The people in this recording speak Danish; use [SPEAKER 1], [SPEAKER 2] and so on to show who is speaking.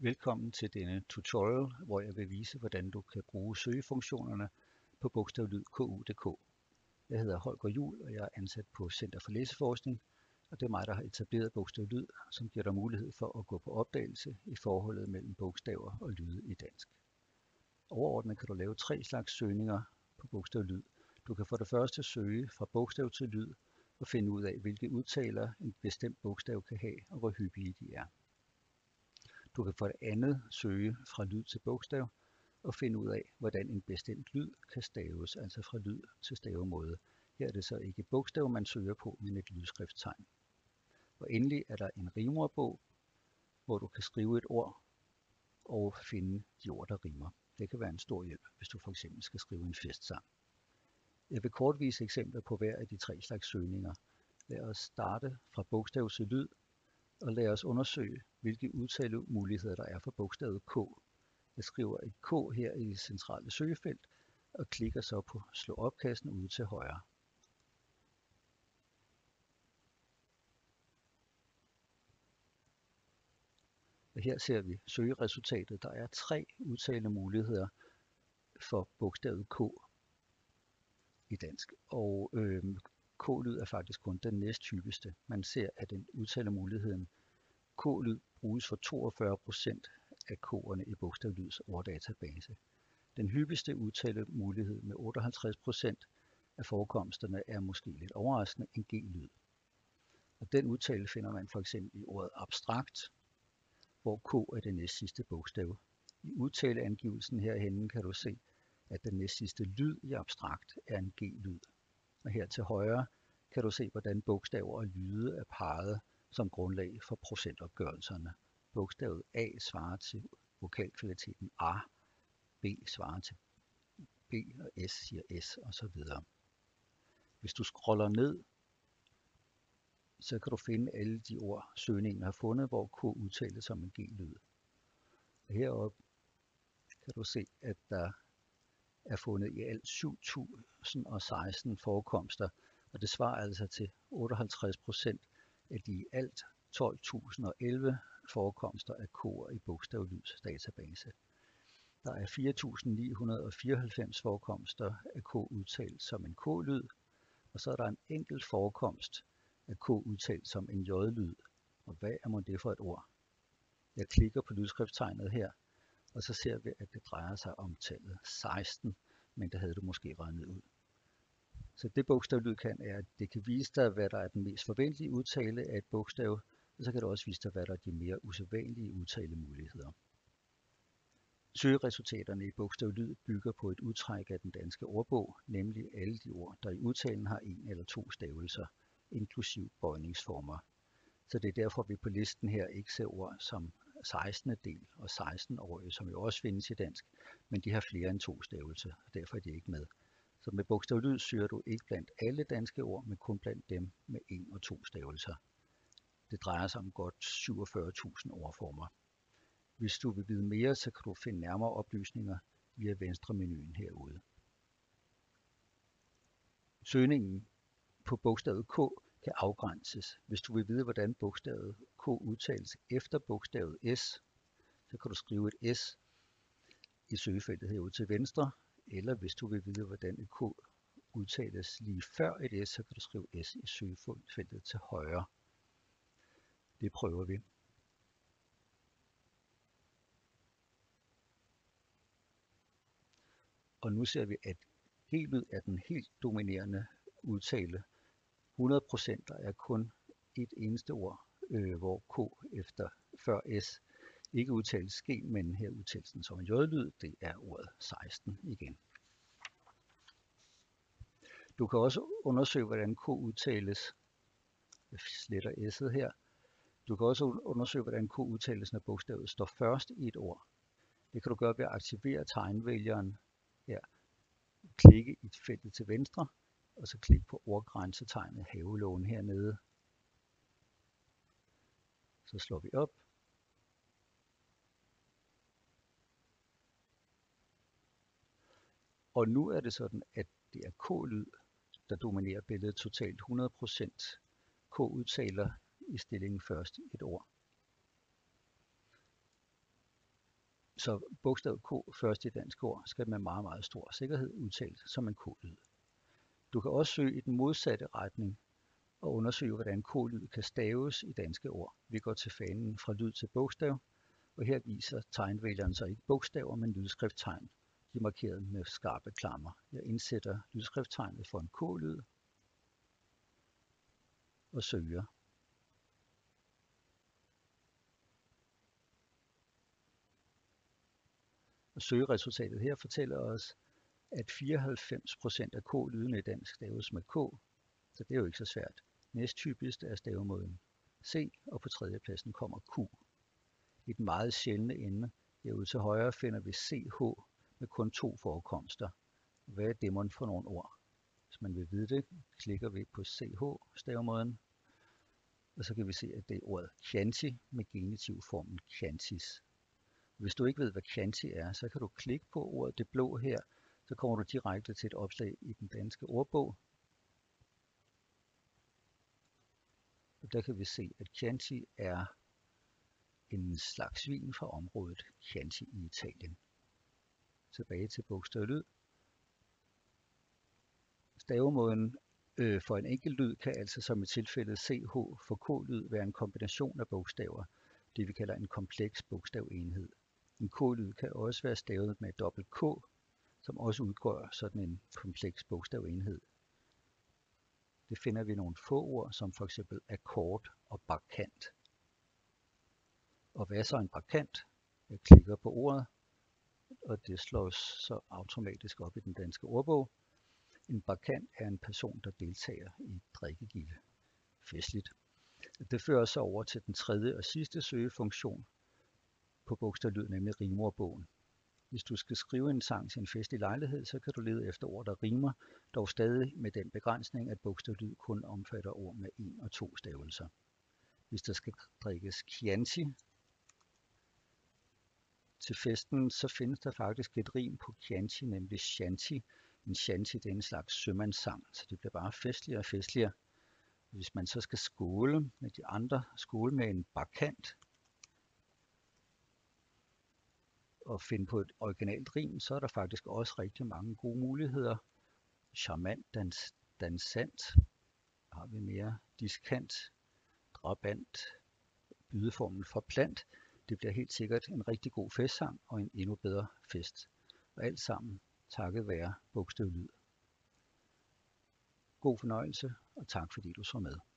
[SPEAKER 1] Velkommen til denne tutorial, hvor jeg vil vise, hvordan du kan bruge søgefunktionerne på bogstavlyd.ku.dk. Jeg hedder Holger Jul, og jeg er ansat på Center for Læseforskning, og det er mig, der har etableret bogstavlyd, som giver dig mulighed for at gå på opdagelse i forholdet mellem bogstaver og lyde i dansk. Overordnet kan du lave tre slags søgninger på bogstavlyd. Du kan for det første søge fra bogstav til lyd og finde ud af, hvilke udtaler en bestemt bogstav kan have, og hvor hyppige de er. Du kan for det andet søge fra lyd til bogstav og finde ud af, hvordan en bestemt lyd kan staves, altså fra lyd til stavemåde. Her er det så ikke bogstav, man søger på, men et lydskrifttegn. Og endelig er der en rimordbog, hvor du kan skrive et ord og finde de ord, der rimer. Det kan være en stor hjælp, hvis du for eksempel skal skrive en festsang. Jeg vil kort vise eksempler på hver af de tre slags søgninger. Lad os starte fra bogstav til lyd, og lad os undersøge, hvilke udtalemuligheder der er for bogstavet K. Jeg skriver et K her i det centrale søgefelt, og klikker så på slå opkassen ude til højre. Og her ser vi søgeresultatet. Der er tre udtalemuligheder for bogstavet K i dansk. Og øh, K-lyd er faktisk kun den næsthyppigste. Man ser, at den udtalemuligheden K-lyd bruges for 42% af K'erne i bogstavlyds orddatabase. Den hyppigste udtale mulighed med 58% af forekomsterne er måske lidt overraskende en G-lyd. Og den udtale finder man for eksempel i ordet abstrakt, hvor K er det næst sidste bogstav. I udtaleangivelsen herhenne kan du se, at den næst sidste lyd i abstrakt er en G-lyd. Og her til højre kan du se, hvordan bogstaver og lyde er parret som grundlag for procentopgørelserne. Bogstavet A svarer til vokalkvaliteten A, B svarer til B, og S siger S osv. Hvis du scroller ned, så kan du finde alle de ord, søgningen har fundet, hvor K udtales som en G-lyd. Heroppe kan du se, at der er fundet i alt 7016 forekomster, og det svarer altså til 58 procent af de i alt 12.011 forekomster af kor i bogstavlys database. Der er 4.994 forekomster af k udtalt som en k-lyd, og så er der en enkelt forekomst af k udtalt som en j-lyd. Og hvad er det for et ord? Jeg klikker på lydskrifttegnet her, og så ser vi, at det drejer sig om tallet 16, men det havde du måske regnet ud. Så det bogstavlyd kan, er, at det kan vise dig, hvad der er den mest forventelige udtale af et bogstav, og så kan det også vise dig, hvad der er de mere usædvanlige udtalemuligheder. Søgeresultaterne i bogstavlyd bygger på et udtræk af den danske ordbog, nemlig alle de ord, der i udtalen har en eller to stavelser, inklusiv bøjningsformer. Så det er derfor, vi på listen her ikke ser ord som 16. del og 16-årige, som jo også findes i dansk, men de har flere end to stavelser, og derfor er de ikke med. Så med bogstavlyd søger du ikke blandt alle danske ord, men kun blandt dem med en og to stavelser. Det drejer sig om godt 47.000 ordformer. Hvis du vil vide mere, så kan du finde nærmere oplysninger via venstre menuen herude. Søgningen på bogstavet K kan afgrænses. Hvis du vil vide, hvordan bogstavet K udtales efter bogstavet S, så kan du skrive et S i søgefeltet herude til venstre, eller hvis du vil vide, hvordan et K udtales lige før et S, så kan du skrive S i søgefeltet til højre. Det prøver vi. Og nu ser vi, at G-lyd er den helt dominerende udtale. 100% er kun et eneste ord, øh, hvor K efter før S ikke udtales sk, men her udtales den som en j-lyd. Det er ordet 16 igen. Du kan også undersøge, hvordan K udtales. Jeg sletter s'et her. Du kan også undersøge, hvordan K udtales, når bogstavet står først i et ord. Det kan du gøre ved at aktivere tegnvælgeren her. Klikke i feltet til venstre, og så klik på ordgrænsetegnet havelån hernede. Så slår vi op. Og nu er det sådan, at det er K-lyd, der dominerer billedet totalt 100%. K udtaler i stillingen først et ord. Så bogstavet K først i dansk ord skal med meget, meget stor sikkerhed udtales som en K-lyd. Du kan også søge i den modsatte retning og undersøge, hvordan K-lyd kan staves i danske ord. Vi går til fanen fra lyd til bogstav, og her viser tegnvælgeren så ikke bogstaver, men lydskrifttegn. De er markeret med skarpe klammer. Jeg indsætter lydskrifttegnet for en K-lyd og søger. Og søgeresultatet her fortæller os, at 94% af K-lydene i dansk staves med K, så det er jo ikke så svært. Næst typisk er stavemåden C, og på tredje pladsen kommer Q. I den meget sjældne ende herude til højre finder vi CH med kun to forekomster. Hvad er det for nogle ord? Hvis man vil vide det, klikker vi på CH stavemåden, og så kan vi se, at det er ordet Chianti med genitivformen Chiantis. Hvis du ikke ved, hvad Chianti er, så kan du klikke på ordet det blå her, så kommer du direkte til et opslag i den danske ordbog. Og der kan vi se, at Chianti er en slags vin fra området Chianti i Italien. Tilbage til bogstav lyd. Stavemåden øh, for en enkelt lyd kan altså som i tilfældet CH for K-lyd være en kombination af bogstaver, det vi kalder en kompleks bogstavenhed. En K-lyd kan også være stavet med dobbelt K, som også udgør sådan en kompleks bogstavenhed. Det finder vi nogle få ord, som for eksempel akkord og bakant. Og hvad er så en bakant? Jeg klikker på ordet, og det slås så automatisk op i den danske ordbog. En bakant er en person, der deltager i drikkegilde. Festligt. Det fører så over til den tredje og sidste søgefunktion på bogstavlyd, nemlig rimordbogen. Hvis du skal skrive en sang til en festlig lejlighed, så kan du lede efter ord, der rimer, dog stadig med den begrænsning, at bogstavlyd kun omfatter ord med en og to stavelser. Hvis der skal drikkes Chianti til festen, så findes der faktisk et rim på Chianti, nemlig Shanti. En Shanti det er en slags sømandssang, så det bliver bare festligere og festligere. Hvis man så skal skåle med de andre, skåle med en bakant, og finde på et originalt rim, så er der faktisk også rigtig mange gode muligheder. Charmant, dans, dansant, har vi mere diskant, drabant, bydeformen for plant. Det bliver helt sikkert en rigtig god festsang og en endnu bedre fest. Og alt sammen takket være bogstavlyd. God fornøjelse, og tak fordi du så med.